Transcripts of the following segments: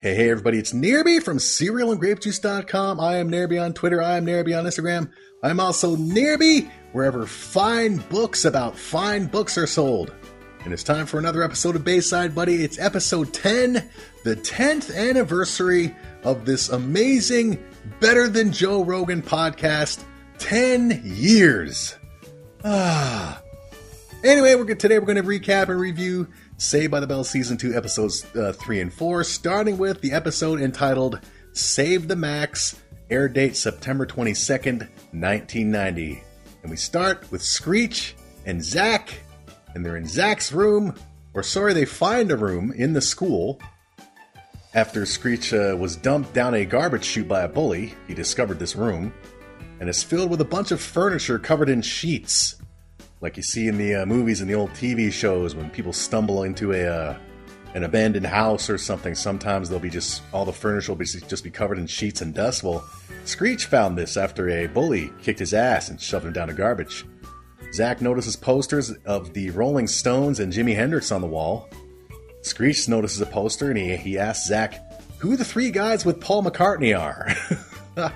Hey, hey, everybody, it's Nearby from cerealandgrapejuice.com. I am Nearby on Twitter. I am Nearby on Instagram. I'm also Nearby wherever fine books about fine books are sold. And it's time for another episode of Bayside Buddy. It's episode 10, the 10th anniversary of this amazing, better than Joe Rogan podcast. 10 years. Ah. Anyway, we're good, today we're going to recap and review Saved by the Bell Season 2, Episodes uh, 3 and 4, starting with the episode entitled Save the Max, air date September 22nd, 1990. And we start with Screech and Zach, and they're in Zach's room, or sorry, they find a room in the school. After Screech uh, was dumped down a garbage chute by a bully, he discovered this room, and it's filled with a bunch of furniture covered in sheets like you see in the uh, movies and the old TV shows when people stumble into a uh, an abandoned house or something. Sometimes they'll be just all the furniture will be just be covered in sheets and dust. Well, Screech found this after a bully kicked his ass and shoved him down a garbage. Zach notices posters of the Rolling Stones and Jimi Hendrix on the wall. Screech notices a poster and he, he asks Zach who the three guys with Paul McCartney are.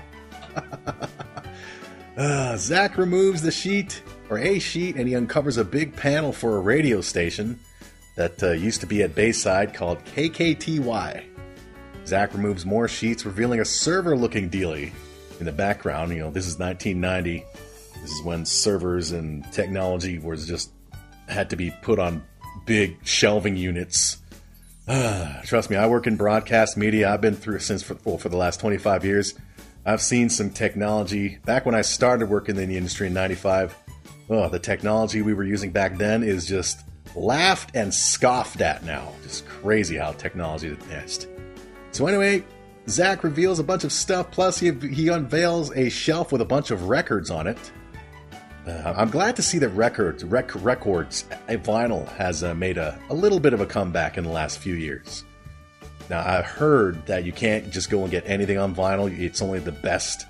uh, Zach removes the sheet or a sheet and he uncovers a big panel for a radio station that uh, used to be at Bayside called KKTY. Zach removes more sheets, revealing a server looking dealie in the background. You know, this is 1990. This is when servers and technology was just had to be put on big shelving units. trust me, I work in broadcast media. I've been through since for, well, for the last 25 years. I've seen some technology. Back when I started working in the industry in 95, oh, the technology we were using back then is just laughed and scoffed at now. Just crazy how technology advanced. So anyway, Zach reveals a bunch of stuff. Plus, he, he unveils a shelf with a bunch of records on it. Uh, I'm glad to see that records, rec- records, vinyl has uh, made a, a little bit of a comeback in the last few years. Now, I've heard that you can't just go and get anything on vinyl. It's only the best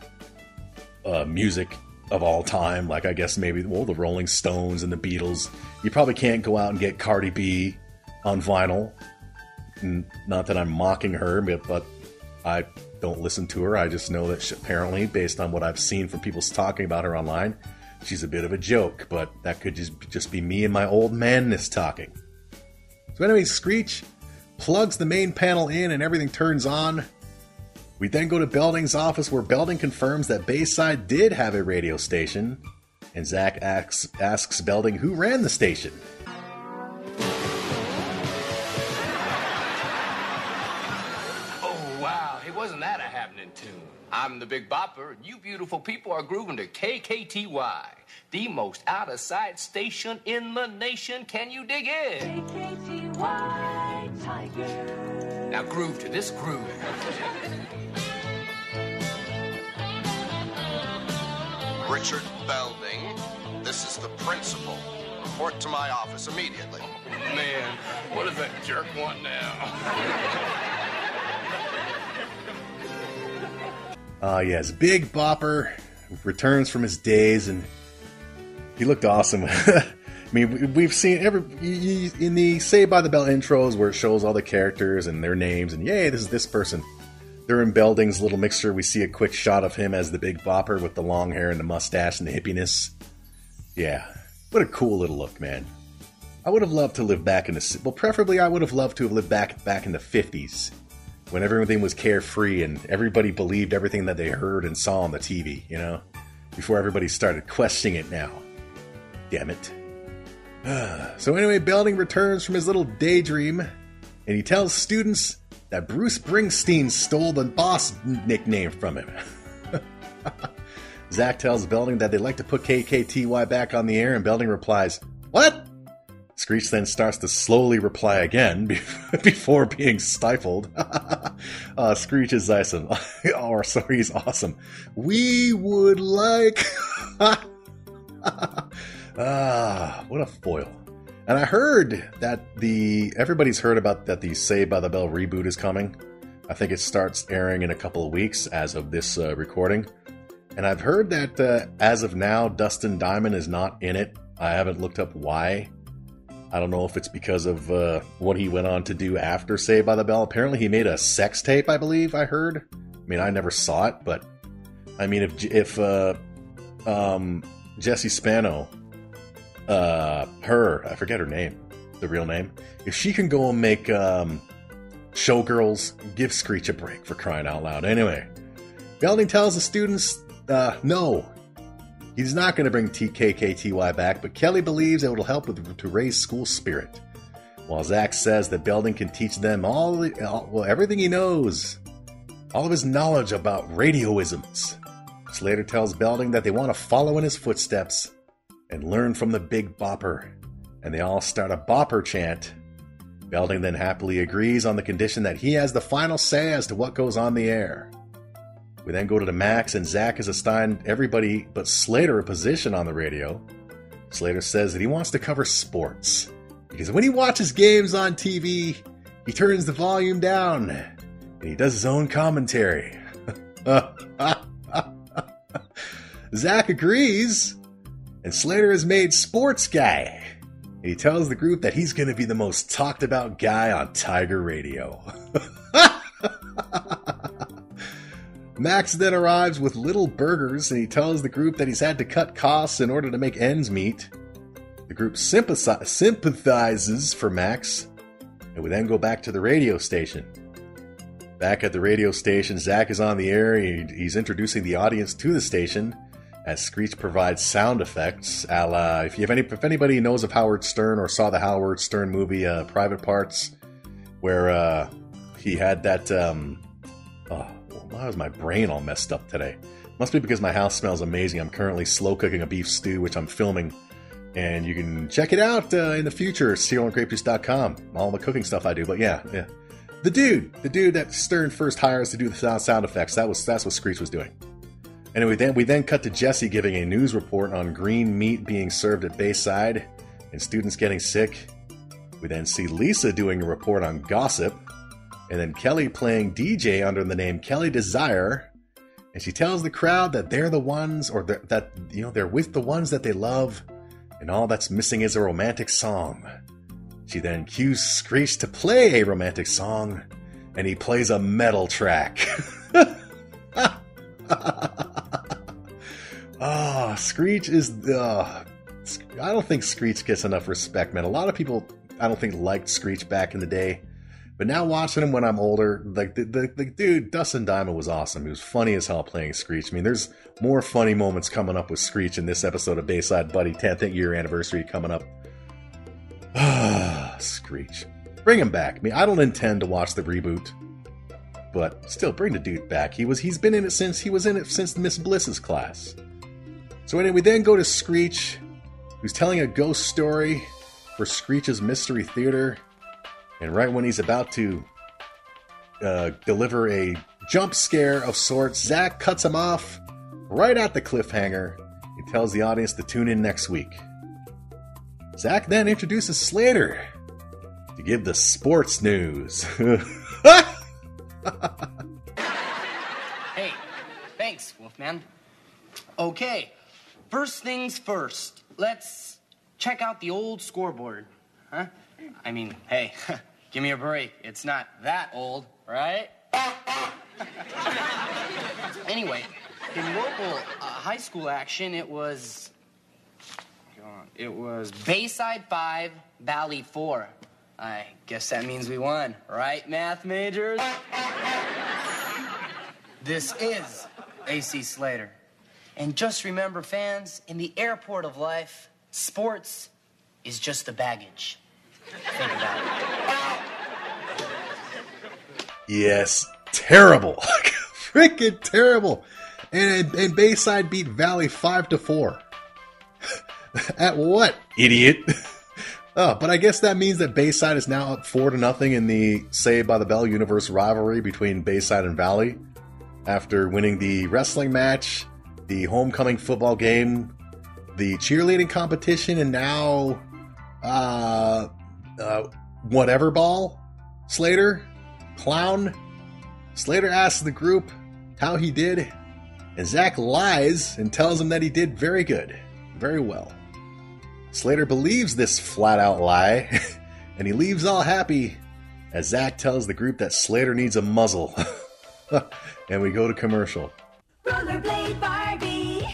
uh, music of all time. Like I guess maybe well the Rolling Stones and the Beatles. You probably can't go out and get Cardi B on vinyl. Not that I'm mocking her, but, I don't listen to her. I just know that she, apparently, based on what I've seen from people talking about her online, she's a bit of a joke. But that could just just be me and my old manness talking. So anyway, Screech plugs the main panel in and everything turns on. We then go to Belding's office where Belding confirms that Bayside did have a radio station, and Zach asks, asks Belding who ran the station. Oh, wow, it wasn't that a happening tune. I'm the Big Bopper, and you beautiful people are grooving to KKTY, the most out of sight station in the nation. Can you dig it? KKTY Tiger. Now groove to this groove. Richard Belding. This is the principal. Report to my office immediately. Man, what does that jerk want now? Ah, uh, yes, Big Bopper returns from his days, and he looked awesome. I mean, we've seen every in the Saved by the Bell intros where it shows all the characters and their names, and yay, this is this person. In Belding's little mixture. We see a quick shot of him as the Big Bopper with the long hair and the mustache and the hippiness. Yeah, what a cool little look, man. I would have loved to live back in the well, preferably I would have loved to have lived back back in the '50s when everything was carefree and everybody believed everything that they heard and saw on the TV, you know? Before everybody started questioning it now. Damn it. so, anyway, Belding returns from his little daydream and he tells students that Bruce Springsteen stole the boss nickname from him. Zach tells Belding that they'd like to put KKTY back on the air, and Belding replies, What? Screech then starts to slowly reply again before being stifled. uh, Screech is awesome. or, sorry, he's awesome. We would like. ah, what a foil. And I heard that the everybody's heard about that the Saved by the Bell reboot is coming. I think it starts airing in a couple of weeks as of this uh, recording. And I've heard that uh, as of now, Dustin Diamond is not in it. I haven't looked up why. I don't know if it's because of uh, what he went on to do after Saved by the Bell. Apparently, he made a sex tape. I believe I heard. I mean, I never saw it, but I mean, if if uh, um, Jessie Spano, uh, her, I forget her name, the real name, if she can go and make um, showgirls, give Screech a break for crying out loud. Anyway, Belding tells the students, uh, no, he's not going to bring TKKTY back, but Kelly believes it will help with, to raise school spirit. While Zach says that Belding can teach them all, the, all well, everything he knows, all of his knowledge about radioisms. Slater tells Belding that they want to follow in his footsteps and learn from the Big Bopper, and they all start a Bopper chant. Belding then happily agrees on the condition that he has the final say as to what goes on the air. We then go to the Max, and Zach has assigned everybody but Slater a position on the radio. Slater says that he wants to cover sports because when he watches games on TV, he turns the volume down and he does his own commentary. Zach agrees, and Slater is made sports guy. He tells the group that he's going to be the most talked about guy on Tiger Radio. Max then arrives with little burgers and he tells the group that he's had to cut costs in order to make ends meet. The group sympathizes for Max, and we then go back to the radio station. Back at the radio station, Zach is on the air. He, he's introducing the audience to the station as Screech provides sound effects. A la, if, any, if anybody knows of Howard Stern or saw the Howard Stern movie uh, Private Parts, where uh, he had that. Um, oh, why was my brain all messed up today? Must be because my house smells amazing. I'm currently slow cooking a beef stew, which I'm filming. And you can check it out uh, in the future, cerealandgrapejuice.com. All the cooking stuff I do. But yeah, yeah the dude, the dude that Stern first hires to do the sound, sound effects. That was that's what Screech was doing. Anyway, then we then cut to Jessie giving a news report on green meat being served at Bayside and students getting sick. We then see Lisa doing a report on gossip, and then Kelly playing DJ under the name Kelly Desire, and she tells the crowd that they're the ones, or that you know they're with the ones that they love, and all that's missing is a romantic song. She then cues Screech to play a romantic song, and he plays a metal track. oh, Screech is. Uh, I don't think Screech gets enough respect, man. A lot of people, I don't think, liked Screech back in the day. But now watching him when I'm older, like the, the, the dude, Dustin Diamond was awesome. He was funny as hell playing Screech. I mean, there's more funny moments coming up with Screech in this episode of Bayside Buddy 10th year anniversary coming up. Ah, Screech. Bring him back. I mean, I don't intend to watch the reboot, but still, bring the dude back. He was he's been in it since he was in it since Miss Bliss's class. So anyway, we then go to Screech, who's telling a ghost story for Screech's Mystery Theater, and right when he's about to uh, deliver a jump scare of sorts, Zach cuts him off right at the cliffhanger. He tells the audience to tune in next week. Zach then introduces Slater to give the sports news. hey, thanks, Wolfman. Okay, first things first. Let's check out the old scoreboard. Huh? I mean, hey, give me a break. It's not that old, right? anyway, in local uh, high school action, it was. It was Bayside 5, Valley 4. I guess that means we won, right, math majors? this is AC Slater. And just remember, fans, in the airport of life, sports is just the baggage. Think about it. Yes, terrible. Freaking terrible. And, and Bayside beat Valley 5 to 4. At what, idiot? Oh, but I guess that means that Bayside is now up four to nothing in the Saved by the Bell universe rivalry between Bayside and Valley after winning the wrestling match, the homecoming football game, the cheerleading competition, and now uh, uh whatever ball. Slater, clown. Slater asks the group how he did, and Zach lies and tells him that he did very good, very well. Slater believes this flat out lie, and he leaves all happy as Zach tells the group that Slater needs a muzzle. and we go to commercial. Rollerblade Barbie.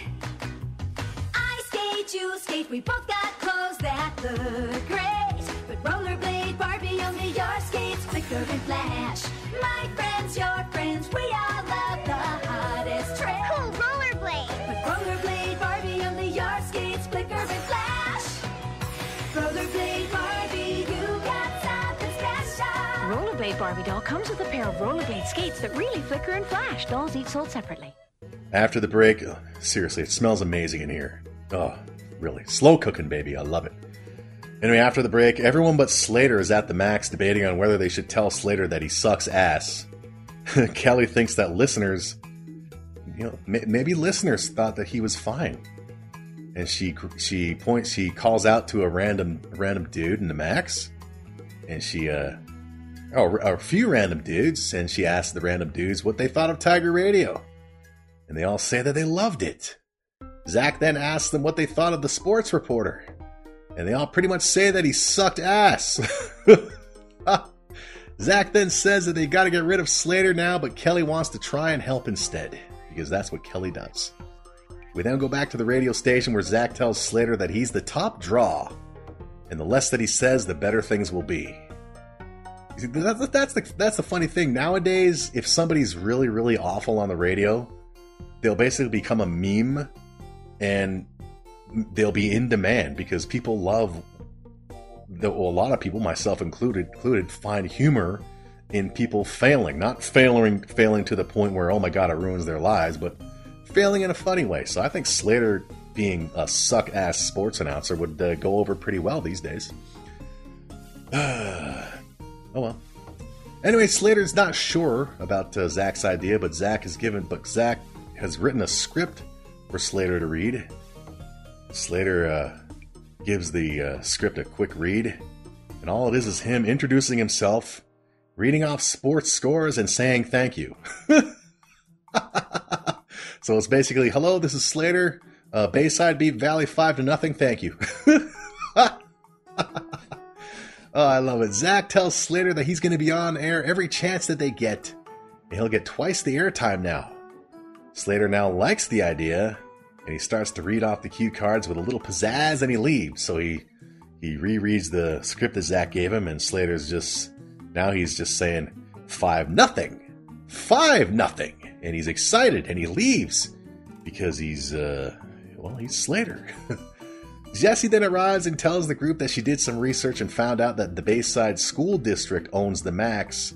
I skate, you skate, we both got clothes that look great. But rollerblade Barbie, only your skates flicker and flash. My friends, your friends, we all love the hottest trick. Cool rollerblade. But rollerblade Barbie, only your skates flicker and flash. Rollerblade Barbie, you got something special. Rollerblade Barbie doll comes with a pair of rollerblade skates that really flicker and flash. Dolls each sold separately. After the break, oh, seriously, it smells amazing in here. Oh, really. Slow cooking, baby. I love it. Anyway, after the break, everyone but Slater is at the max debating on whether they should tell Slater that he sucks ass. Kelly thinks that listeners, you know, may- maybe listeners thought that he was fine. And she she points, she calls out to a random random dude in the max, and she uh, oh, a few random dudes, and she asked the random dudes what they thought of Tiger Radio and they all say that they loved it. Zach then asks them what they thought of the sports reporter, and they all pretty much say that he sucked ass. Zach then says that they got to get rid of Slater now, but Kelly wants to try and help instead, because that's what Kelly does. We then go back to the radio station where Zach tells Slater that he's the top draw, and the less that he says, the better things will be. That's, that's, the, that's the funny thing. Nowadays, if somebody's really, really awful on the radio, they'll basically become a meme and they'll be in demand because people love the, well, a lot of people myself included included find humor in people failing not failing failing to the point where oh my god it ruins their lives but failing in a funny way. So i think slater being a suck ass sports announcer would uh, go over pretty well these days. Oh well. Anyway slater's not sure about uh, zach's idea but zach has given but zach has written a script for Slater to read. Slater uh, gives the uh, script a quick read, and all it is is him introducing himself, reading off sports scores, and saying thank you. so it's basically, "Hello, this is Slater. Uh, Bayside beat Valley five to nothing. Thank you." oh, I love it. Zach tells Slater that he's going to be on air every chance that they get, and he'll get twice the airtime now. Slater now likes the idea, and he starts to read off the cue cards with a little pizzazz, and he leaves. So he he rereads the script that Zach gave him, and Slater's just now he's just saying five nothing, five nothing, and he's excited, and he leaves because he's uh well he's Slater. Jessie then arrives and tells the group that she did some research and found out that the Bayside School District owns the Max,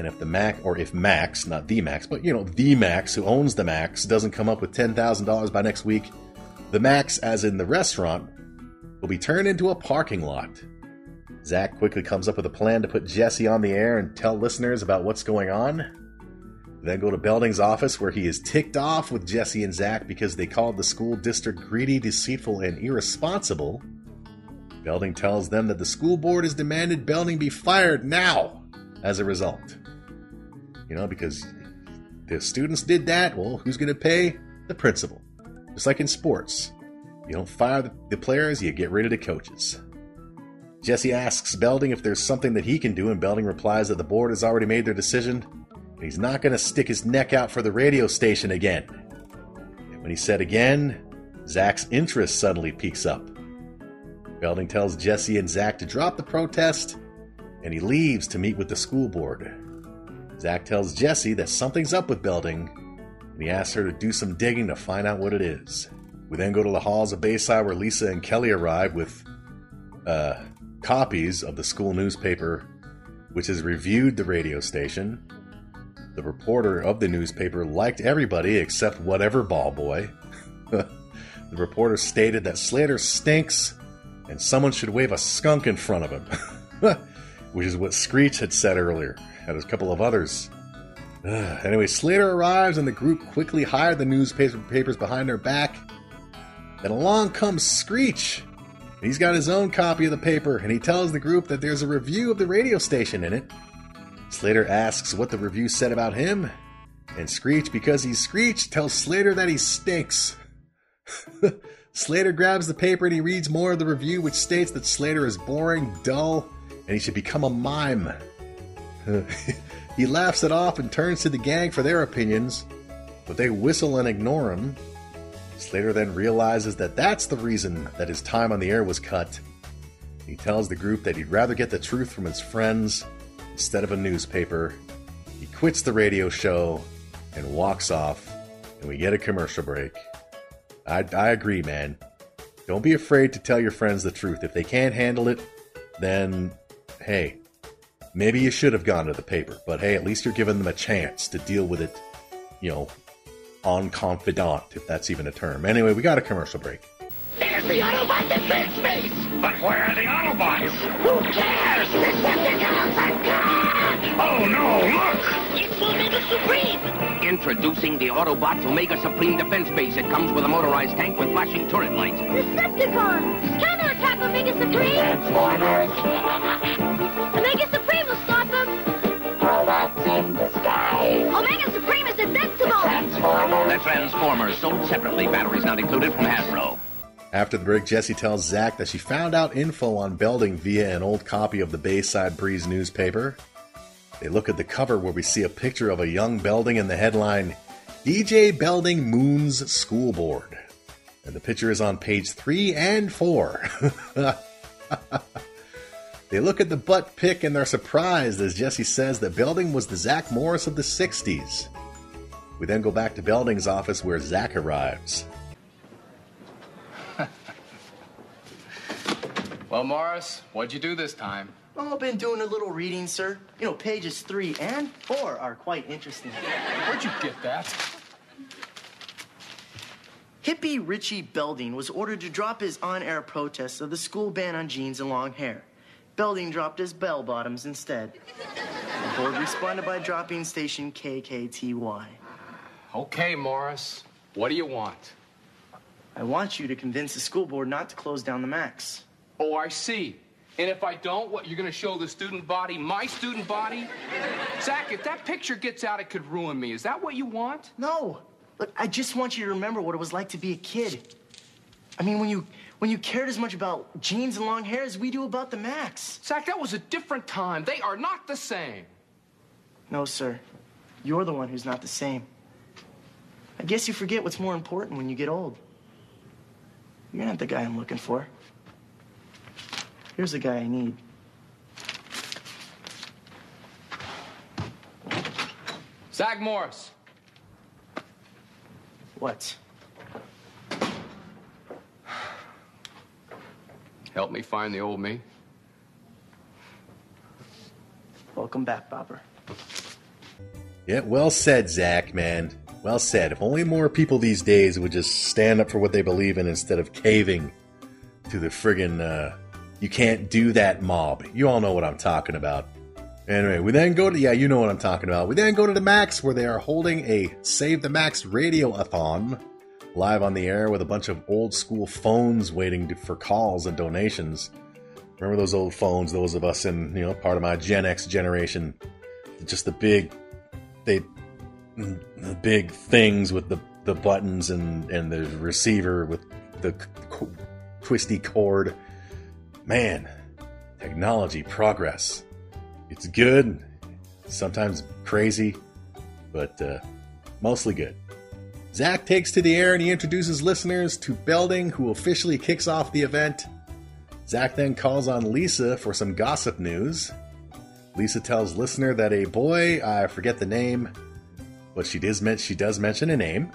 and if the Mac, or if Max, not the Max, but you know, the Max who owns the Max doesn't come up with $10,000 by next week, the Max, as in the restaurant, will be turned into a parking lot. Zach quickly comes up with a plan to put Jessie on the air and tell listeners about what's going on. Then go to Belding's office where he is ticked off with Jessie and Zach because they called the school district greedy, deceitful, and irresponsible. Belding tells them that the school board has demanded Belding be fired now as a result. You know, because the students did that, well, who's going to pay? The principal. Just like in sports. You don't fire the, players, you get rid of the coaches. Jessie asks Belding if there's something that he can do, and Belding replies that the board has already made their decision, and he's not going to stick his neck out for the radio station again. And when he said again, Zach's interest suddenly peaks up. Belding tells Jessie and Zach to drop the protest, and he leaves to meet with the school board. Zach tells Jessie that something's up with Belding, and he asks her to do some digging to find out what it is. We then go to the halls of Bayside where Lisa and Kelly arrive with uh, copies of the school newspaper, which has reviewed the radio station. The reporter of the newspaper liked everybody except whatever ball boy. the reporter stated that Slater stinks and someone should wave a skunk in front of him, which is what Screech had said earlier, and a couple of others. Anyway, Slater arrives and the group quickly hide the newspapers behind their back. Then along comes Screech. He's got his own copy of the paper, and he tells the group that there's a review of the radio station in it. Slater asks what the review said about him, and Screech, because he's Screech, tells Slater that he stinks. Slater grabs the paper and he reads more of the review, which states that Slater is boring, dull, and he should become a mime. he laughs it off and turns to the gang for their opinions, but they whistle and ignore him. Slater then realizes that that's the reason that his time on the air was cut. He tells the group that he'd rather get the truth from his friends instead of a newspaper. He quits the radio show and walks off, and we get a commercial break. I, I agree, man. Don't be afraid to tell your friends the truth. If they can't handle it, then hey, maybe you should have gone to the paper. But hey, at least you're giving them a chance to deal with it, you know, en confidant, if that's even a term. Anyway, we got a commercial break. There's the Autobots in big space! But where are the Autobots? Who cares? Decepticons are gone! Oh no, look! It's Omega Supreme! Introducing the Autobots Omega Supreme Defense Base. It comes with a motorized tank with flashing turret lights. Decepticons! Counterattack Omega Supreme! Transformers! Robots in disguise! Omega Supreme is invincible! Transformers! The Transformers sold separately. Batteries not included from Hasbro. After the break, Jessie tells Zach that she found out info on Belding via an old copy of the Bayside Breeze newspaper. They look at the cover where we see a picture of a young Belding in the headline DJ Belding Moon's School Board. And the picture is on page 3 and 4. they look at the butt pic and they're surprised as Jessie says that Belding was the Zach Morris of the 60s. We then go back to Belding's office where Zach arrives. Well, Morris, what'd you do this time? Oh, I've been doing a little reading, sir. You know, pages three and four are quite interesting. Where'd you get that? Hippie Richie Belding was ordered to drop his on air protest of the school ban on jeans and long hair. Belding dropped his bell bottoms instead. The board responded by dropping station KKTY. Okay, Morris. What do you want? I want you to convince the school board not to close down the Max. Oh, I see. And if I don't, what, you're gonna show the student body my student body? Zach, if that picture gets out, it could ruin me. Is that what you want? No. Look, I just want you to remember what it was like to be a kid. I mean, when you when you cared as much about jeans and long hair as we do about the Max. Zach, that was a different time. They are not the same. No, sir. You're the one who's not the same. I guess you forget what's more important when you get old. You're not the guy I'm looking for. Here's the guy I need. Zach Morris. What? Help me find the old me. Welcome back, Bopper. Yeah, well said, Zach, man. Well said. If only more people these days would just stand up for what they believe in instead of caving to the friggin' uh, you can't do that mob. You all know what I'm talking about. Anyway, we then go to, yeah, you know what I'm talking about. We then go to the Max where they are holding a Save the Max radio-a-thon live on the air with a bunch of old school phones waiting to, for calls and donations. Remember those old phones, those of us in, you know, part of my Gen X generation? Just the big, they, the big things with the, the buttons and, and the receiver with the twisty cord. Man, technology progress. It's good, sometimes crazy, but uh, mostly good. Zach takes to the air and he introduces listeners to Belding, who officially kicks off the event. Zach then calls on Lisa for some gossip news. Lisa tells listener that a boy, I forget the name, but she does, she does mention a name.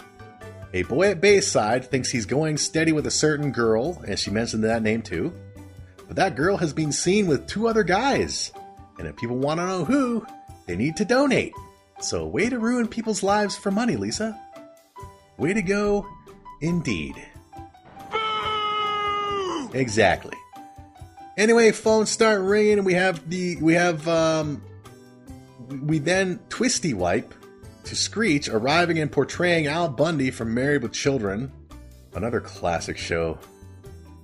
A boy at Bayside thinks he's going steady with a certain girl, and she mentioned that name too. But that girl has been seen with two other guys. And if people want to know who, they need to donate. So, way to ruin people's lives for money, Lisa. Way to go, indeed. Exactly. Anyway, phones start ringing, and we have the we have um, we then twisty wipe to Screech arriving and portraying Al Bundy from Married with Children, another classic show.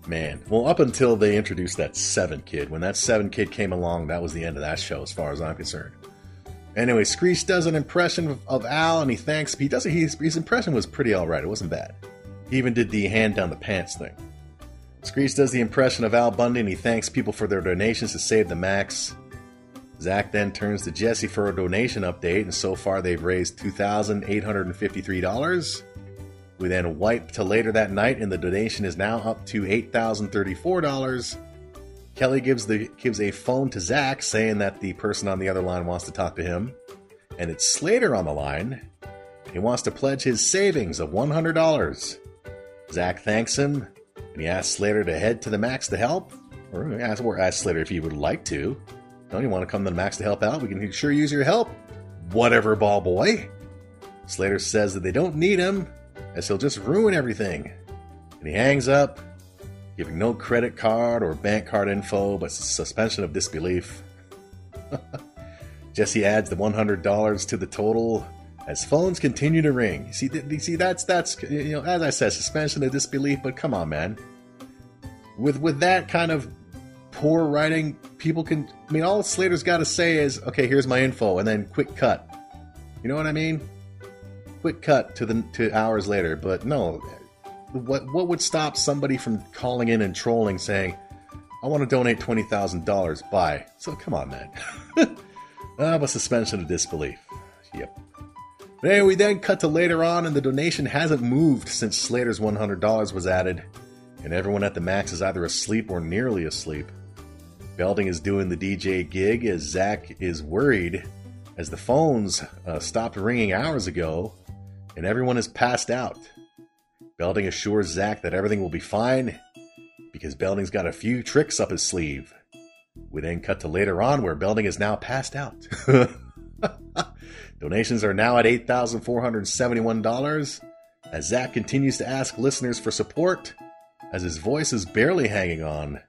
Man, well, up until they introduced that Seven kid, when that Seven kid came along, that was the end of that show, as far as I'm concerned. Anyway, Screech does an impression of, Al, and he thanks. He does. His, his impression was pretty all right. It wasn't bad. He even did the hand down the pants thing. Screech does the impression of Al Bundy and he thanks people for their donations to save the Max. Zach then turns to Jessie for a donation update, and so far they've raised $2,853. We then wipe to later that night, and the donation is now up to $8,034. Kelly gives the gives a phone to Zach, saying that the person on the other line wants to talk to him, and it's Slater on the line. He wants to pledge his savings of $100. Zach thanks him, and he asks Slater to head to the Max to help, or ask, or ask Slater if he would like to. Don't you want to come to the Max to help out? We can sure use your help. Whatever, ball boy. Slater says that they don't need him, as he'll just ruin everything. And he hangs up, giving no credit card or bank card info, but suspension of disbelief. Jessie adds the $100 to the total as phones continue to ring. See, you see, that's that's you know, as I said, suspension of disbelief. But come on, man. With with that kind of poor writing, people can. I mean, all Slater's got to say is, "Okay, here's my info," and then quick cut. You know what I mean? Quick cut to the to hours later. But no, what what would stop somebody from calling in and trolling, saying, "I want to donate twenty thousand dollars." Bye. So come on, man. ah, but suspension of disbelief. Yep. Anyway, we then cut to later on, and the donation hasn't moved since Slater's $100 was added, and everyone at the Max is either asleep or nearly asleep. Belding is doing the DJ gig as Zach is worried as the phones uh, stopped ringing hours ago and everyone is passed out. Belding assures Zach that everything will be fine because Belding's got a few tricks up his sleeve. We then cut to later on where Belding is now passed out. Donations are now at $8,471 as Zach continues to ask listeners for support as his voice is barely hanging on.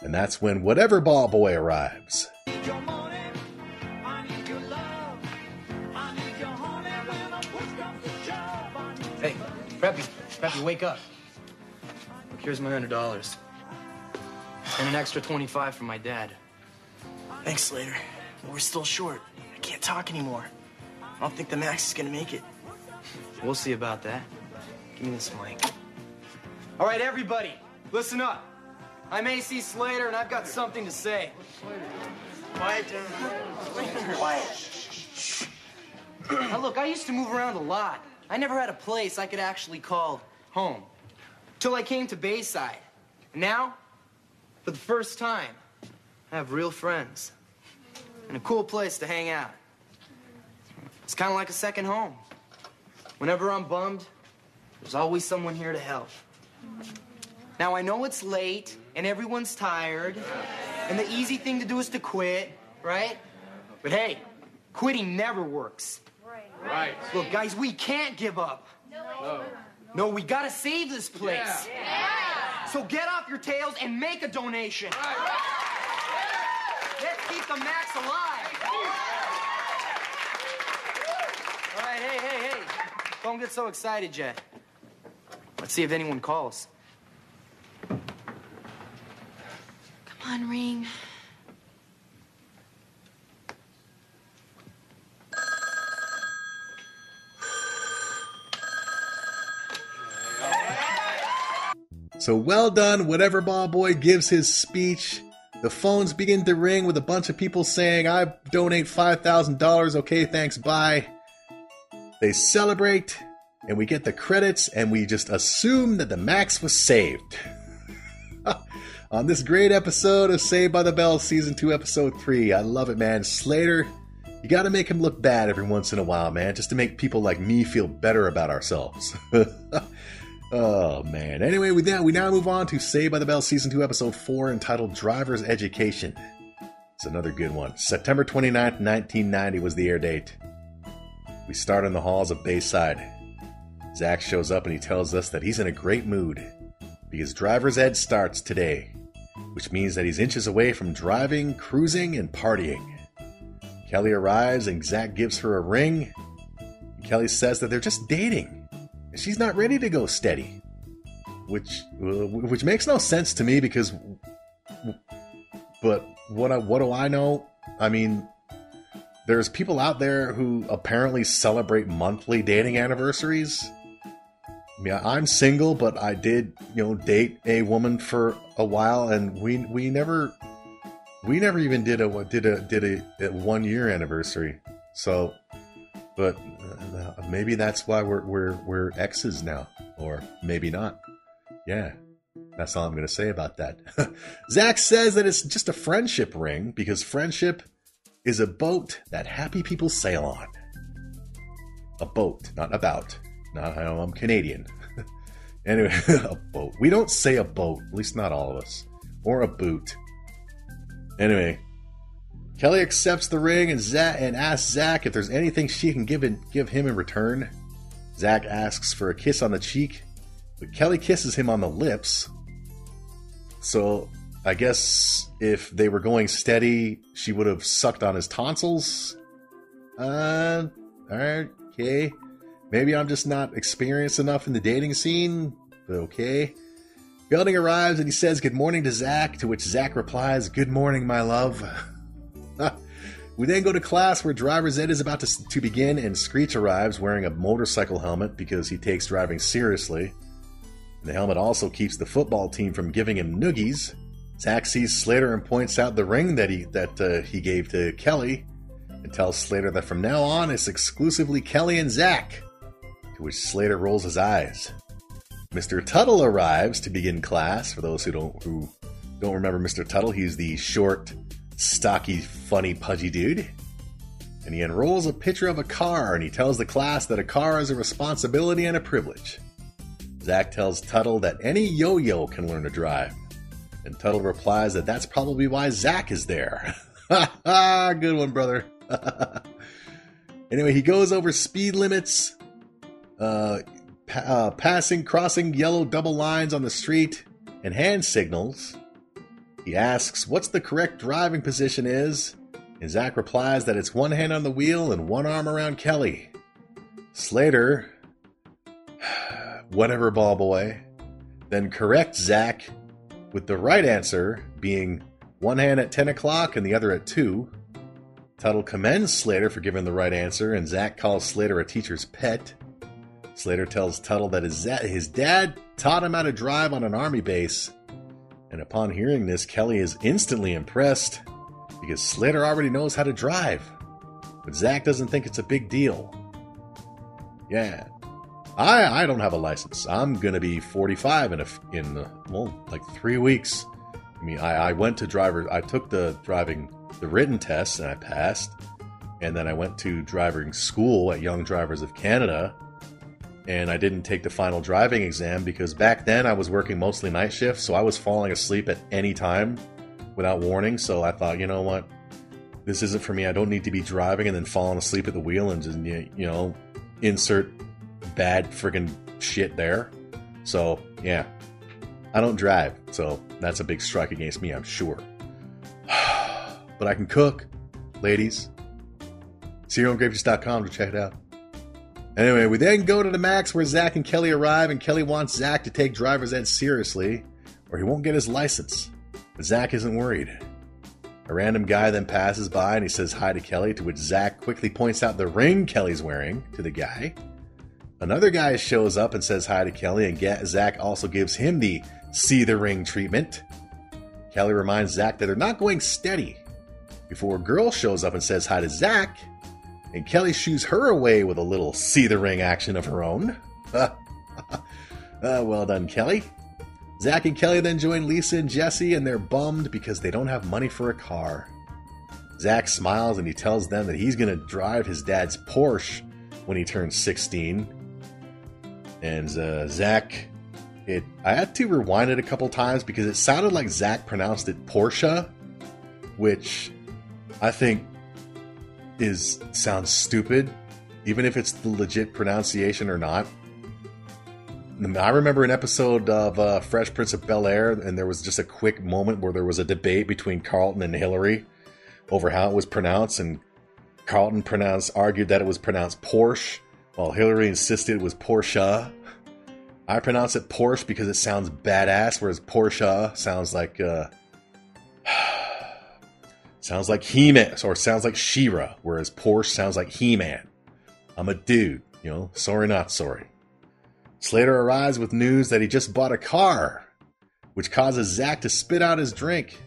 And that's when whatever ball boy arrives. Hey, Preppy, Preppy, wake up. Look, here's my hundred dollars. And an extra 25 from my dad. Thanks, Slater. But we're still short. I can't talk anymore. I don't think the Max is gonna make it. We'll see about that. Give me this mic. All right, everybody, listen up. I'm AC Slater, and I've got something to say. Quiet down. Quiet. Now, look, I used to move around a lot. I never had a place I could actually call home. Till I came to Bayside. And now, for the first time, I have real friends. And a cool place to hang out. It's kind of like a second home. Whenever I'm bummed, there's always someone here to help. Now, I know it's late and everyone's tired, and the easy thing to do is to quit, right? But hey, quitting never works. Right. Look, guys, we can't give up. No. No, we gotta save this place. Yeah! So get off your tails and make a donation. Let's keep the Max alive. All right, hey, hey, hey. Don't get so excited yet. Let's see if anyone calls. Come on, ring. So well done, whatever ball boy gives his speech. The phones begin to ring with a bunch of people saying, I donate $5,000. Okay, thanks, bye. They celebrate, and we get the credits, and we just assume that the Max was saved. On this great episode of Saved by the Bell, Season 2, Episode 3. I love it, man. Slater, you gotta make him look bad every once in a while, man, just to make people like me feel better about ourselves. oh, man. Anyway, we now, we now move on to Saved by the Bell, Season 2, Episode 4, entitled Driver's Education. It's another good one. September 29th, 1990 was the air date. We start in the halls of Bayside. Zach shows up and he tells us that he's in a great mood because driver's ed starts today, which means that he's inches away from driving, cruising, and partying. Kelly arrives and Zach gives her a ring. Kelly says that they're just dating, she's not ready to go steady, which uh, which makes no sense to me because. But what I, what do I know? I mean, there's people out there who apparently celebrate monthly dating anniversaries. mean, I'm single, but I did, you know, date a woman for a while, and we we never we never even did a did a did a, a one year anniversary. So, but uh, maybe that's why we're we're we're exes now, or maybe not. Yeah, that's all I'm going to say about that. Zach says that it's just a friendship ring because friendship is a boat that happy people sail on. A boat, not about. Not I know I'm Canadian. anyway, a boat. We don't say a boat, at least not all of us, or a boot. Anyway, Kelly accepts the ring and Zach and asks Zach if there's anything she can give give him in return. Zach asks for a kiss on the cheek, but Kelly kisses him on the lips. So I guess if they were going steady, she would have sucked on his tonsils. Uh, okay. Maybe I'm just not experienced enough in the dating scene, but okay. Belding arrives and he says good morning to Zach, to which Zach replies, Good morning, my love. we then go to class where driver's ed is about to, to begin, and Screech arrives wearing a motorcycle helmet because he takes driving seriously. The helmet also keeps the football team from giving him noogies. Zach sees Slater and points out the ring that he that uh, he gave to Kelly, and tells Slater that from now on it's exclusively Kelly and Zach. To which Slater rolls his eyes. Mr. Tuttle arrives to begin class. For those who don't who don't remember Mr. Tuttle, he's the short, stocky, funny, pudgy dude. And he unrolls a picture of a car and he tells the class that a car is a responsibility and a privilege. Zach tells Tuttle that any yo yo can learn to drive. And Tuttle replies that that's probably why Zach is there. Good one, brother. anyway, he goes over speed limits, uh, pa- uh, passing, crossing yellow double lines on the street, and hand signals. He asks what's the correct driving position is, and Zach replies that it's one hand on the wheel and one arm around Kelly. Slater, whatever, ball boy, then corrects Zach with the right answer being one hand at 10 o'clock and the other at 2. Tuttle commends Slater for giving the right answer, and Zach calls Slater a teacher's pet. Slater tells Tuttle that his, his dad taught him how to drive on an army base. And upon hearing this, Kelly is instantly impressed because Slater already knows how to drive. But Zach doesn't think it's a big deal. Yeah. I I don't have a license. I'm gonna be 45 in a in well like three weeks. I mean, I, I went to driver. I took the driving the written test and I passed, and then I went to driving school at Young Drivers of Canada, and I didn't take the final driving exam because back then I was working mostly night shifts, so I was falling asleep at any time without warning. So I thought, you know what, this isn't for me. I don't need to be driving and then falling asleep at the wheel and just you know insert bad friggin' shit there. So yeah, I don't drive, so that's a big strike against me, I'm sure. but I can cook, ladies. SerialGrapies.com to check it out. Anyway, we then go to the max where Zach and Kelly arrive, and Kelly wants Zach to take driver's ed seriously, or he won't get his license. But Zach isn't worried. A random guy then passes by and he says hi to Kelly, to which Zach quickly points out the ring Kelly's wearing to the guy. Another guy shows up and says hi to Kelly, and Zach also gives him the see the ring treatment. Kelly reminds Zach that they're not going steady before a girl shows up and says hi to Zach, and Kelly shoos her away with a little see the ring action of her own. uh, well done, Kelly. Zach and Kelly then join Lisa and Jessie, and they're bummed because they don't have money for a car. Zach smiles and he tells them that he's going to drive his dad's Porsche when he turns 16. And uh, Zach, it I had to rewind it a couple times because it sounded like Zach pronounced it Porsche, which I think is sounds stupid, even if it's the legit pronunciation or not. I remember an episode of uh, Fresh Prince of Bel Air, and there was just a quick moment where there was a debate between Carlton and Hillary over how it was pronounced, and Carlton pronounced argued that it was pronounced Porsche, while Hillary insisted it was Porsche. I pronounce it Porsche because it sounds badass, whereas Porsche sounds like uh, sounds like He-Man or sounds like She-Ra, whereas Porsche sounds like He-Man. I'm a dude, you know. Sorry, not sorry. Slater arrives with news that he just bought a car, which causes Zach to spit out his drink.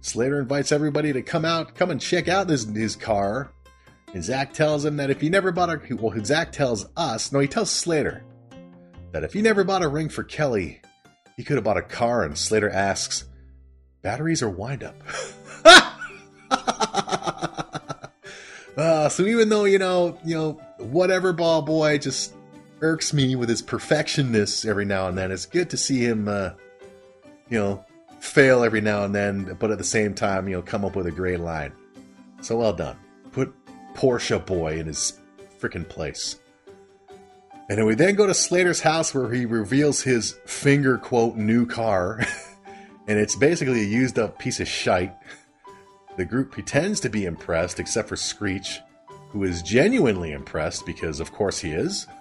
Slater invites everybody to come out, come and check out his, his car. And Zach tells him that if he never bought a, well, Zach tells us, no, he tells Slater that if he never bought a ring for Kelly, he could have bought a car. And Slater asks, batteries or wind up? uh, so even though, you know, you know, whatever ball boy just irks me with his perfectionness every now and then, it's good to see him, uh, you know, fail every now and then, but at the same time, you know, come up with a great line. So well done. Put Porsche boy in his freaking place. And then we then go to Slater's house where he reveals his finger quote new car. and it's basically a used up piece of shite. The group pretends to be impressed, except for Screech, who is genuinely impressed because, of course, he is.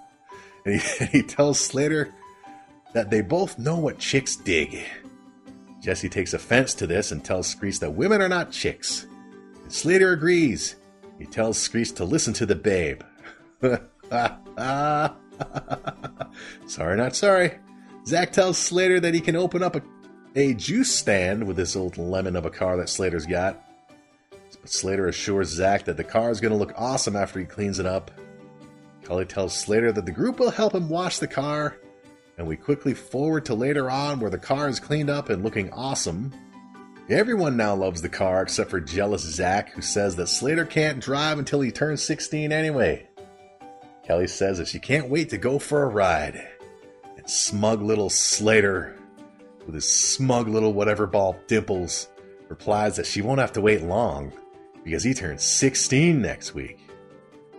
And he, he tells Slater that they both know what chicks dig. Jessie takes offense to this and tells Screech that women are not chicks. And Slater agrees. He tells Screech to listen to the babe. sorry, not sorry. Zach tells Slater that he can open up a, a juice stand with this old lemon of a car that Slater's got. Slater assures Zach that the car is going to look awesome after he cleans it up. Kelly tells Slater that the group will help him wash the car, and we quickly forward to later on where the car is cleaned up and looking awesome. Everyone now loves the car except for jealous Zach, who says that Slater can't drive until he turns 16 anyway. Kelly says that she can't wait to go for a ride. And smug little Slater, with his smug little whatever ball dimples, replies that she won't have to wait long because he turns 16 next week.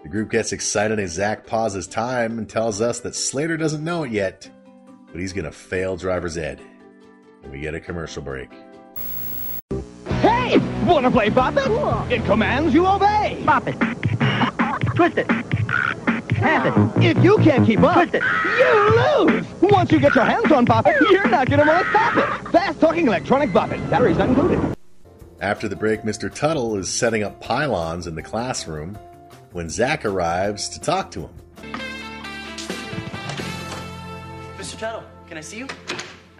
The group gets excited as Zach pauses time and tells us that Slater doesn't know it yet, but he's going to fail driver's ed. And we get a commercial break. Hey! Wanna play Bop It? Cool. It commands you obey. Bop it. Twist it. Tap it. If you can't keep up, Twist it. you lose. Once you get your hands on Bop It, you're not gonna want to stop it. Fast talking electronic Bop It. Batteries not included. After the break, Mr. Tuttle is setting up pylons in the classroom when Zach arrives to talk to him. Mr. Tuttle, can I see you?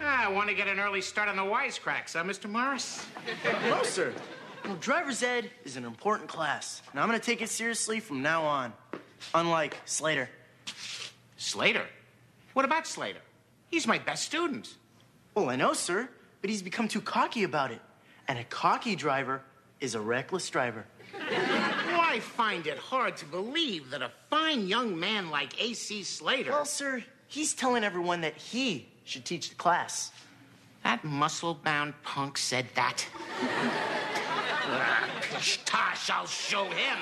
Ah, I want to get an early start on the wisecracks, huh, Mr. Morris? No, sir. Well, driver's ed is an important class, and I'm going to take it seriously from now on. Unlike Slater. Slater? What about Slater? He's my best student. Well, I know, sir, but he's become too cocky about it. And a cocky driver is a reckless driver. Well, I find it hard to believe that a fine young man like A.C. Slater. Well, sir, he's telling everyone that he should teach the class. That muscle bound punk said that. pish tosh, I'll show him.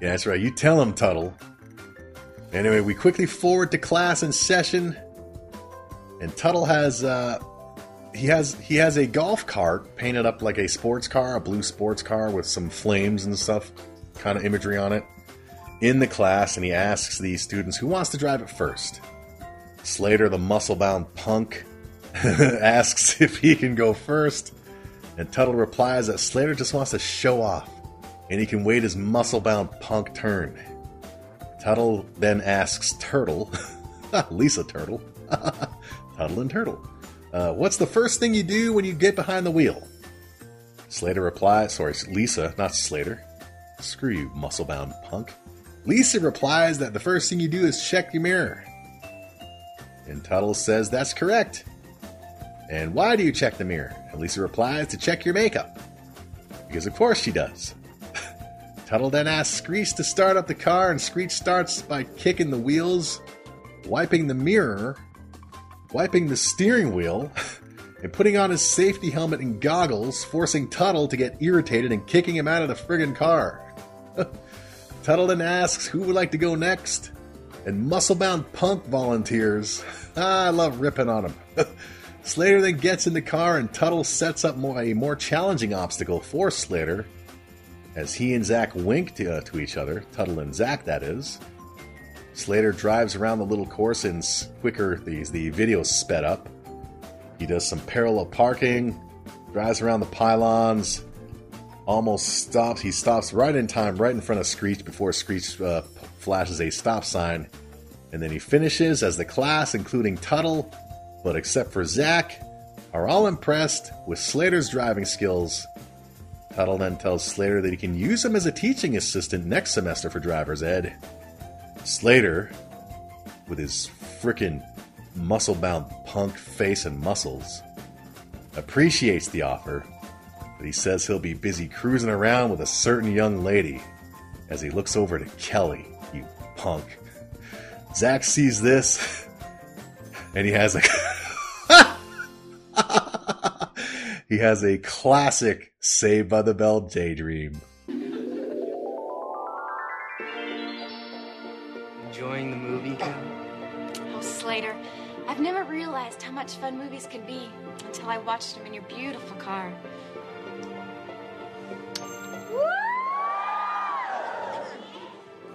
Yeah, that's right. You tell him, Tuttle. Anyway, we quickly forward to class in session, and Tuttle has uh, he has he has a golf cart painted up like a sports car, a blue sports car with some flames and stuff, kind of imagery on it, in the class, and he asks the students who wants to drive it first. Slater, the muscle-bound punk, asks if he can go first, and Tuttle replies that Slater just wants to show off, and he can wait his muscle-bound punk turn. Tuttle then asks Turtle, Lisa Turtle, Tuttle and Turtle, uh, what's the first thing you do when you get behind the wheel? Slater replies, sorry, Lisa, not Slater. Screw you, muscle-bound punk. Lisa replies that the first thing you do is check your mirror. And Tuttle says that's correct. And why do you check the mirror? And Lisa replies to check your makeup. Because of course she does. Tuttle then asks Screech to start up the car, and Screech starts by kicking the wheels, wiping the mirror, wiping the steering wheel, and putting on his safety helmet and goggles, forcing Tuttle to get irritated and kicking him out of the friggin' car. Tuttle then asks who would like to go next, and muscle-bound punk volunteers. Ah, I love ripping on him. Slater then gets in the car, and Tuttle sets up more, a more challenging obstacle for Slater as he and Zach wink to, uh, to each other, Tuttle and Zach, that is. Slater drives around the little course in quicker, the, the video sped up. He does some parallel parking, drives around the pylons, almost stops. He stops right in time, right in front of Screech before Screech uh, flashes a stop sign And then he finishes as the class, including Tuttle, but except for Zach, are all impressed with Slater's driving skills. Tuttle then tells Slater that he can use him as a teaching assistant next semester for driver's ed. Slater, with his frickin' muscle bound punk face and muscles, appreciates the offer, but he says he'll be busy cruising around with a certain young lady as he looks over to Kelly, you punk. Zach sees this and he has a he has a classic Saved by the Bell daydream. I've never realized how much fun movies could be until I watched them in your beautiful car.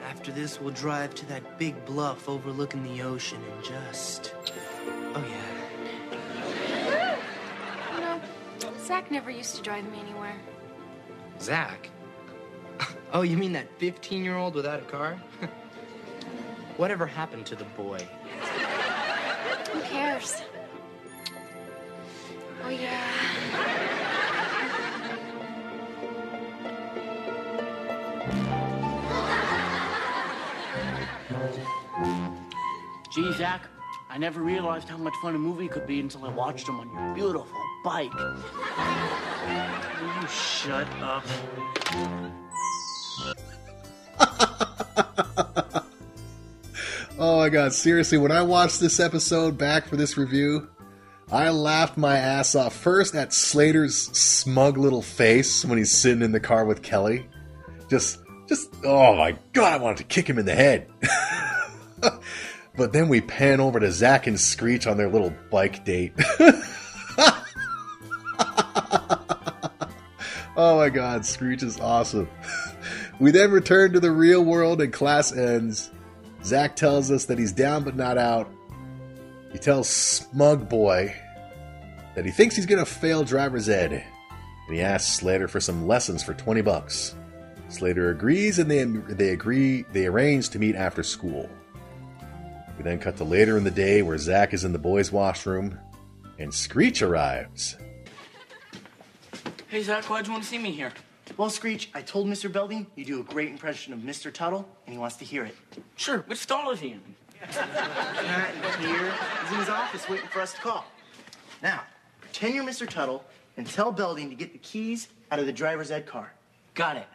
After this, we'll drive to that big bluff overlooking the ocean and just. Oh, yeah. You know, Zach never used to drive me anywhere. Zach? Oh, you mean that 15 year old without a car? Whatever happened to the boy? Who cares? Oh, yeah. Gee, Zach, I never realized how much fun a movie could be until I watched them on your beautiful bike. Will you shut up? My god, seriously, when I watched this episode back for this review, I laughed my ass off first at Slater's smug little face when he's sitting in the car with Kelly. Just just oh my god, I wanted to kick him in the head. but then we pan over to Zach and Screech on their little bike date. oh my god, Screech is awesome. We then return to the real world and class ends. Zach tells us that he's down but not out. He tells Smug Boy that he thinks he's going to fail driver's ed. And he asks Slater for some lessons for 20 bucks. Slater agrees and they, they agree they arrange to meet after school. We then cut to later in the day where Zach is in the boys' washroom and Screech arrives. Hey, Zach, why'd you want to see me here? Well, Screech, I told Mr. Belding you do a great impression of Mr. Tuttle, and he wants to hear it. Sure, which stall is he in? Not here. He's in his office waiting for us to call. Now, pretend you're Mr. Tuttle and tell Belding to get the keys out of the driver's ed car. Got it.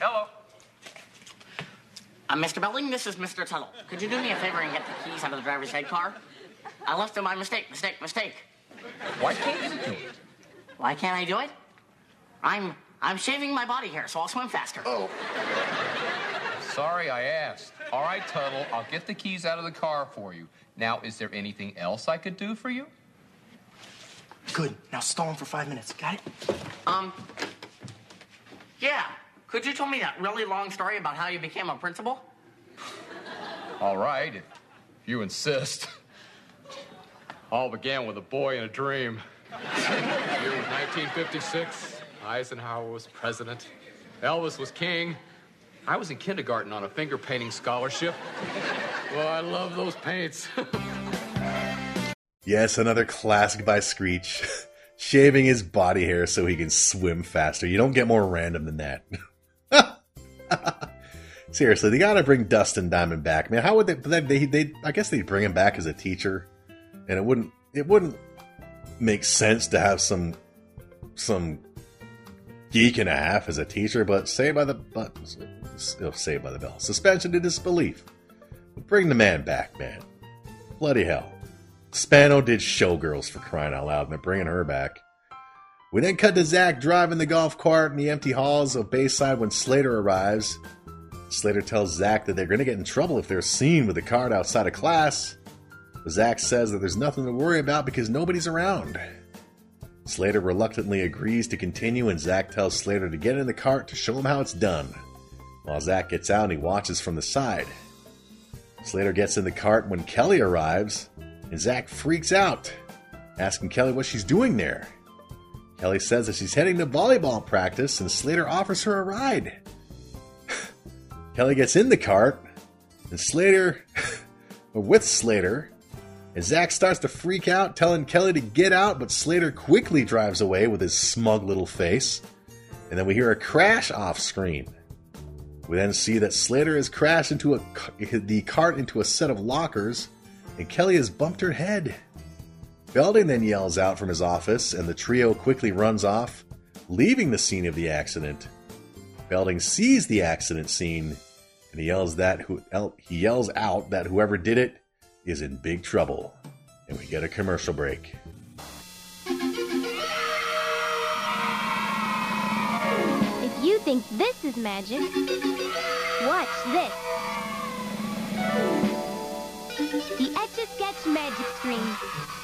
Hello. Uh, Mr. Belding, this is Mr. Tuttle. Could you do me a favor and get the keys out of the driver's head car? I left them by mistake, mistake, mistake. Why can't you do it? Why can't I do it? I'm I'm shaving my body hair, so I'll swim faster. Oh. Sorry I asked. All right, Tuttle, I'll get the keys out of the car for you. Now, is there anything else I could do for you? Good. Now stall him for five minutes. Got it? Um. Yeah. Could you tell me that really long story about how you became a principal? All right, if you insist. All began with a boy in a dream. Year was 1956. Eisenhower was president. Elvis was king. I was in kindergarten on a finger painting scholarship. Well, I love those paints. Yes, another classic by Screech. Shaving his body hair so he can swim faster. You don't get more random than that. Seriously, they gotta bring Dustin Diamond back, man. How would they? They, they, they? I guess they'd bring him back as a teacher, and it wouldn't. It wouldn't make sense to have some some geek and a half as a teacher. But say by the but say by the bell. Suspension to disbelief. Bring the man back, man. Bloody hell. Spano did Showgirls for crying out loud, and they're bringing her back. We then cut to Zach driving the golf cart in the empty halls of Bayside when Slater arrives. Slater tells Zach that they're going to get in trouble if they're seen with the cart outside of class. Zach says that there's nothing to worry about because nobody's around. Slater reluctantly agrees to continue, and Zach tells Slater to get in the cart to show him how it's done. While Zach gets out, he watches from the side. Slater gets in the cart when Kelly arrives, and Zach freaks out, asking Kelly what she's doing there. Kelly says that she's heading to volleyball practice, and Slater offers her a ride. Kelly gets in the cart, And Slater, with Slater, and Zach starts to freak out, telling Kelly to get out, but Slater quickly drives away with his smug little face. And then we hear a crash off screen. We then see that Slater has crashed into a, the cart into a set of lockers, and Kelly has bumped her head. Belding then yells out from his office, and the trio quickly runs off, leaving the scene of the accident. Belding sees the accident scene, and he yells that who he yells out that whoever did it is in big trouble. And we get a commercial break. If you think this is magic, watch this. The Etch a Sketch magic screen.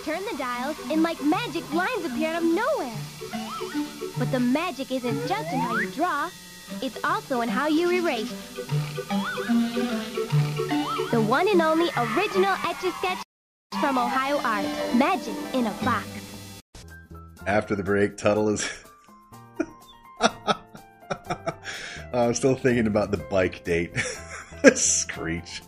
Turn the dials, and like magic, lines appear out of nowhere. But the magic isn't just in how you draw, it's also in how you erase. The one and only original Etch-a-Sketch from Ohio Art. Magic in a box. After the break, Tuttle is... I'm still thinking about the bike date. Screech.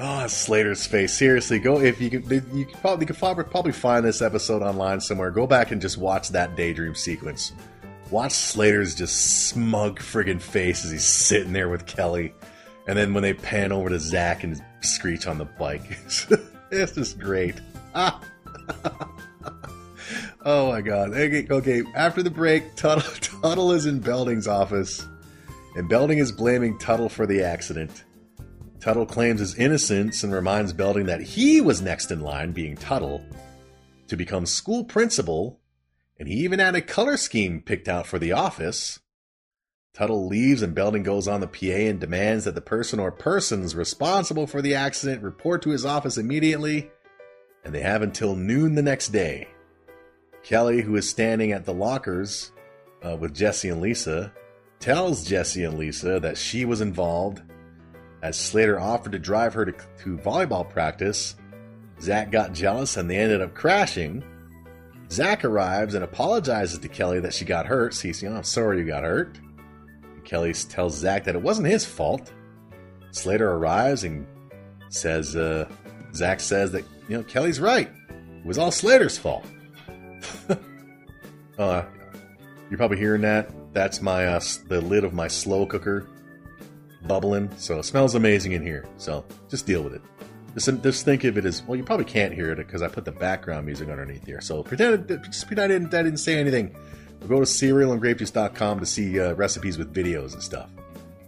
oh, Slater's face. Seriously, go if you can. You can probably, you can probably find this episode online somewhere. Go back and just watch that daydream sequence. Watch Slater's just smug friggin' face as he's sitting there with Kelly. And then when they pan over to Zach and Screech on the bike, it's just great. Oh my god. Okay, okay, after the break, Tuttle, Tuttle is in Belding's office, and Belding is blaming Tuttle for the accident. Tuttle claims his innocence and reminds Belding that he was next in line, being Tuttle, to become school principal and he even had a color scheme picked out for the office. Tuttle leaves and Belding goes on the PA and demands that the person or persons responsible for the accident report to his office immediately, and they have until noon the next day. Kelly, who is standing at the lockers uh, with Jessie and Lisa, tells Jessie and Lisa that she was involved. As Slater offered to drive her to, to volleyball practice, Zach got jealous and they ended up crashing. Zach arrives and apologizes to Kelly that she got hurt. You I'm sorry you got hurt. And Kelly tells Zach that it wasn't his fault. Slater arrives and says, uh, Zach says that, you know, Kelly's right. It was all Slater's fault. uh, you're probably hearing that. That's my, uh, the lid of my slow cooker bubbling. So it smells amazing in here. So just deal with it. Just, just think of it as well. You probably can't hear it because I put the background music underneath here. So pretend just pretend I didn't, I didn't say anything. go to cerealandgrapejuice.com to see uh, recipes with videos and stuff,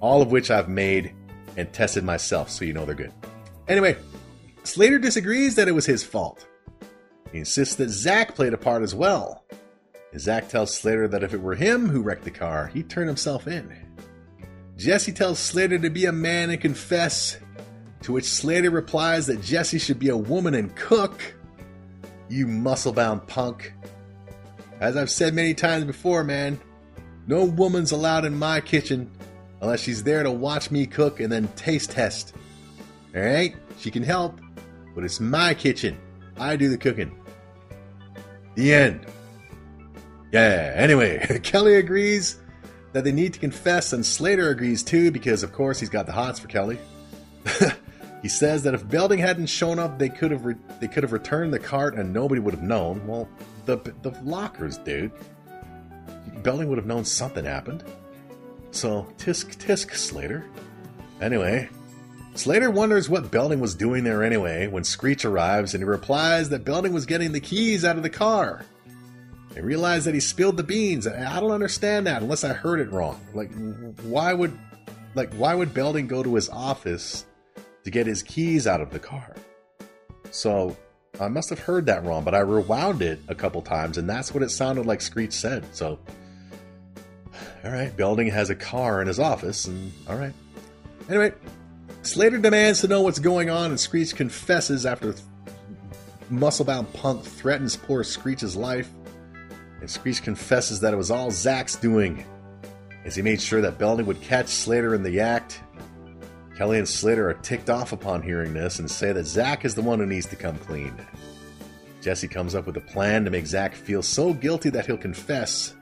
all of which I've made and tested myself, so you know they're good. Anyway, Slater disagrees that it was his fault. He insists that Zach played a part as well. And Zach tells Slater that if it were him who wrecked the car, he'd turn himself in. Jessie tells Slater to be a man and confess to which Slater replies that Jessie should be a woman and cook. You muscle bound punk. As I've said many times before, man, no woman's allowed in my kitchen unless she's there to watch me cook and then taste test. Alright? She can help, but it's my kitchen. I do the cooking. The end. Yeah, anyway, Kelly agrees that they need to confess, and Slater agrees too because, of course, he's got the hots for Kelly. He says that if Belding hadn't shown up, they could have re- they could have returned the cart and nobody would have known. Well, the the lockers, dude. Belding would have known something happened. So tisk tisk Slater. Anyway, Slater wonders what Belding was doing there anyway when Screech arrives and he replies that Belding was getting the keys out of the car. They realize that he spilled the beans. I don't understand that unless I heard it wrong. Like, why would, like, why would Belding go to his office to get his keys out of the car. So I must have heard that wrong, but I rewound it a couple times, and that's what it sounded like Screech said. So, all right, Belding has a car in his office, and all right. Anyway, Slater demands to know what's going on, and Screech confesses after muscle-bound punk threatens poor Screech's life. And Screech confesses that it was all Zach's doing, as he made sure that Belding would catch Slater in the act Kelly and Slater are ticked off upon hearing this and say that Zach is the one who needs to come clean. Jessie comes up with a plan to make Zach feel so guilty that he'll confess.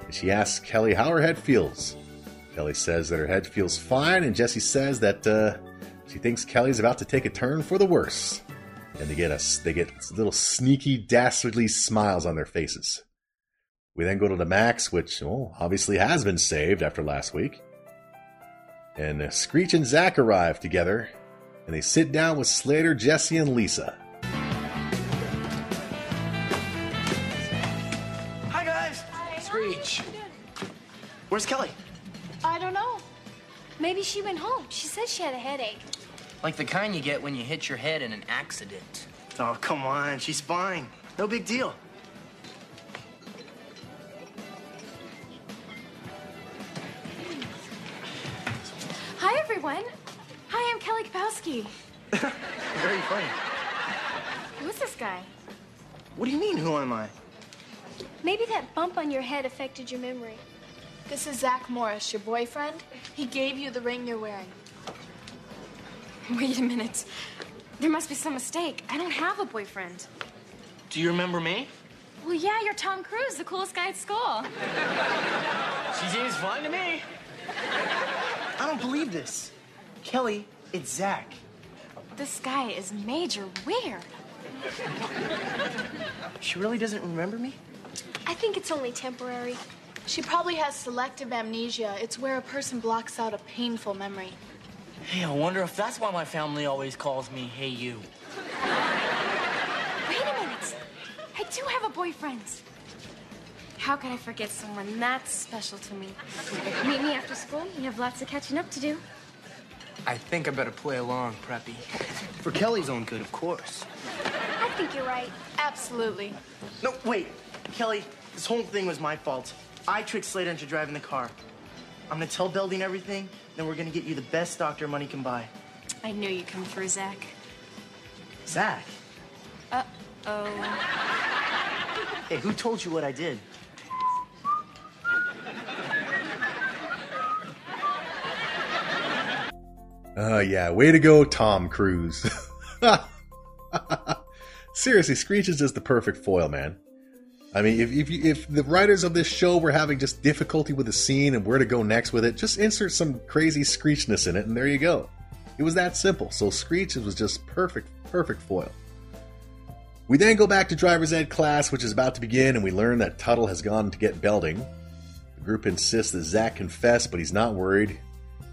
And she asks Kelly how her head feels. Kelly says that her head feels fine, and Jessie says that uh, she thinks Kelly's about to take a turn for the worse. And they get us, they get little sneaky, dastardly smiles on their faces. We then go to the Max, which well, obviously has been saved after last week. And uh, Screech and Zach arrive together, and they sit down with Slater, Jessie, and Lisa. Hi, guys. Screech. Where's Kelly? I don't know. Maybe she went home. She said she had a headache. Like the kind you get when you hit your head in an accident. Oh, come on. She's fine. No big deal. Hi, everyone. Hi, I'm Kelly Kapowski. Very funny. Who's this guy? What do you mean, who am I? Maybe that bump on your head affected your memory. This is Zach Morris, your boyfriend. He gave you the ring you're wearing. Wait a minute. There must be some mistake. I don't have a boyfriend. Do you remember me? Well, yeah, you're Tom Cruise, the coolest guy at school. She seems fine to me. I don't believe this. Kelly, it's Zach. This guy is major weird. She really doesn't remember me? I think it's only temporary. She probably has selective amnesia. It's where a person blocks out a painful memory. Hey, I wonder if that's why my family always calls me Hey You. Wait a minute. I do have a boyfriend. How could I forget someone that special to me? Meet me after school. We have lots of catching up to do. I think I better play along, Preppy. For Kelly's own good, of course. I think you're right. Absolutely. No, wait. Kelly, this whole thing was my fault. I tricked Slater into driving the car. I'm gonna tell Belding everything, then we're gonna get you the best doctor money can buy. I knew you'd come through, Zach. Zach? Uh oh. Hey, who told you what I did? Uh, yeah, way to go, Tom Cruise. Seriously, Screech is just the perfect foil, man. I mean, if if, you, if the writers of this show were having just difficulty with the scene and where to go next with it, just insert some crazy Screechness in it, and there you go. It was that simple. So Screech was just perfect, perfect foil. We then go back to driver's ed class, which is about to begin, and we learn that Tuttle has gone to get Belding. The group insists that Zach confess, but he's not worried,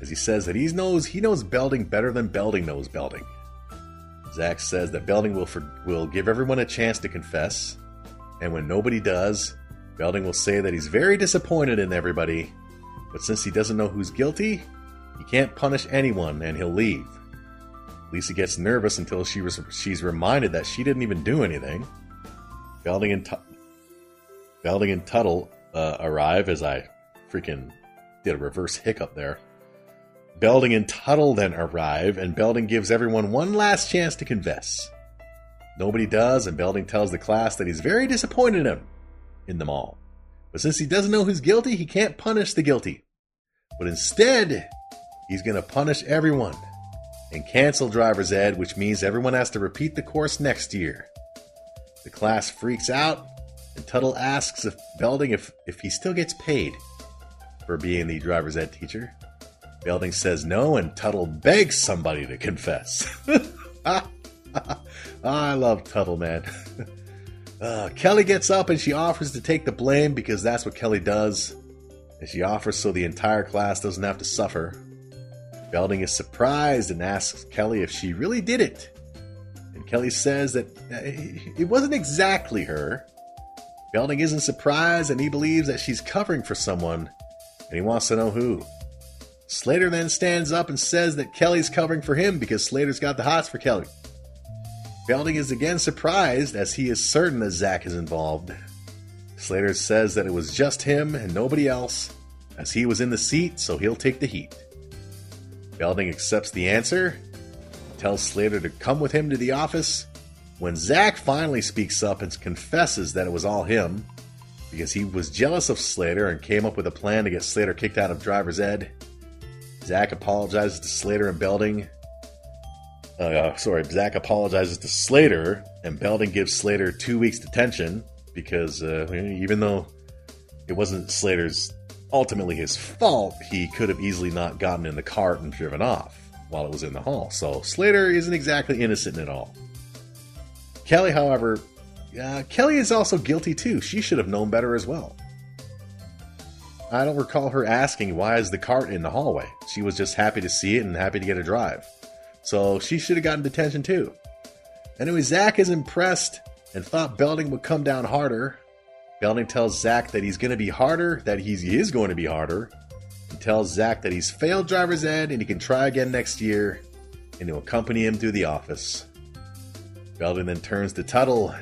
as he says that he knows he knows Belding better than Belding knows Belding. Zach says that Belding will for, will give everyone a chance to confess, and when nobody does, Belding will say that he's very disappointed in everybody, but since he doesn't know who's guilty, he can't punish anyone and he'll leave. Lisa gets nervous until she was, she's reminded that she didn't even do anything. Belding and, Tu- Belding and Tuttle uh, arrive as I freaking did a reverse hiccup there. Belding and Tuttle then arrive, and Belding gives everyone one last chance to confess. Nobody does, and Belding tells the class that he's very disappointed in him, in them all. But since he doesn't know who's guilty, he can't punish the guilty. But instead, he's going to punish everyone and cancel driver's ed, which means everyone has to repeat the course next year. The class freaks out, and Tuttle asks if Belding if, if he still gets paid for being the driver's ed teacher. Belding says no, and Tuttle begs somebody to confess. I love Tuttle, man. Uh, Kelly gets up and she offers to take the blame because that's what Kelly does. And she offers so the entire class doesn't have to suffer. Belding is surprised and asks Kelly if she really did it. And Kelly says that uh, it wasn't exactly her. Belding isn't surprised and he believes that she's covering for someone, and he wants to know who. Slater then stands up and says that Kelly's covering for him because Slater's got the hots for Kelly. Belding is again surprised as he is certain that Zach is involved. Slater says that it was just him and nobody else, as he was in the seat, so he'll take the heat. Belding accepts the answer, tells Slater to come with him to the office. When Zach finally speaks up and confesses that it was all him, because he was jealous of Slater and came up with a plan to get Slater kicked out of driver's ed, Zach apologizes to Slater and Belding. Uh, sorry, Zach apologizes to Slater, and Belding gives Slater two weeks detention because uh, even though it wasn't Slater's ultimately his fault. He could have easily not gotten in the cart and driven off while it was in the hall. So Slater isn't exactly innocent at all. Kelly, however, uh, Kelly is also guilty too. She should have known better as well. I don't recall her asking why is the cart in the hallway. She was just happy to see it and happy to get a drive. So she should have gotten detention too. Anyway, Zach is impressed and thought Belding would come down harder. Belding tells Zach that he's going to be harder, that he's, he is going to be harder, and tells Zach that he's failed driver's ed and he can try again next year, and he'll accompany him through the office. Belding then turns to Tuttle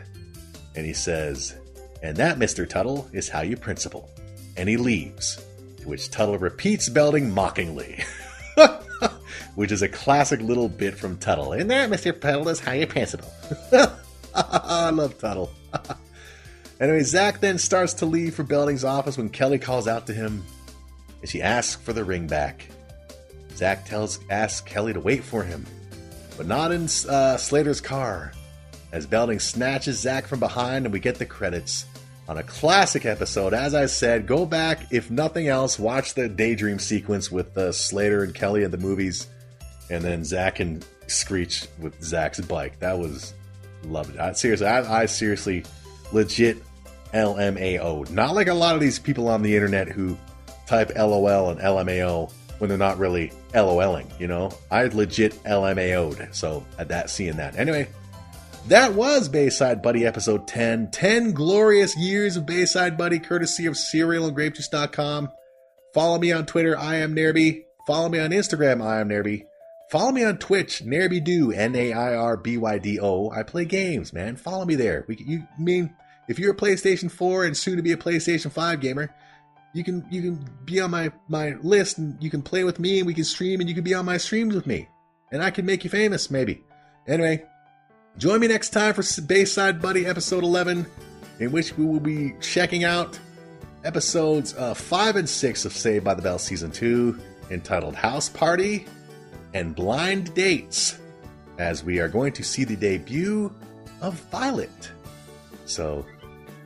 and he says, And that, Mr. Tuttle, is how you principal. And he leaves, to which Tuttle repeats Belding mockingly. which is a classic little bit from Tuttle. And that, Mr. Tuttle, is how you principal. I love Tuttle. anyway, Zach then starts to leave for Belding's office when Kelly calls out to him and she asks for the ring back. Zach tells asks Kelly to wait for him, but not in uh, Slater's car. As Belding snatches Zach from behind, and we get the credits on a classic episode. As I said, go back if nothing else, watch the daydream sequence with uh, Slater and Kelly at the movies, and then Zach and Screech with Zach's bike. That was loved. I, seriously, I, I seriously, legit LMAO. Not like a lot of these people on the internet who type LOL and LMAO when they're not really LOLing, you know? I legit LMAO'd, so at that seeing that. Anyway, that was Bayside Buddy episode 10. 10 glorious years of Bayside Buddy, courtesy of cereal and grapejuice.com. Follow me on Twitter, I am Nairby. Follow me on Instagram, I am Nairby. Follow me on Twitch, Nairbydo, N-A-I-R-B-Y-D-O. I play games, man. Follow me there. We, you mean if you're a PlayStation 4 and soon to be a PlayStation 5 gamer, you can you can be on my my list and you can play with me and we can stream and you can be on my streams with me and I can make you famous maybe. Anyway, join me next time for Bayside Buddy episode 11 in which we will be checking out episodes uh, 5 and 6 of Saved by the Bell season 2 entitled House Party and Blind Dates as we are going to see the debut of Violet. So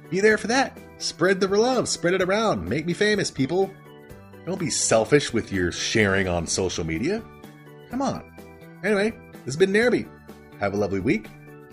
be there for that. Spread the love, spread it around, make me famous, people. Don't be selfish with your sharing on social media. Come on. Anyway, this has been Nairby. Have a lovely week,